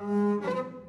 Música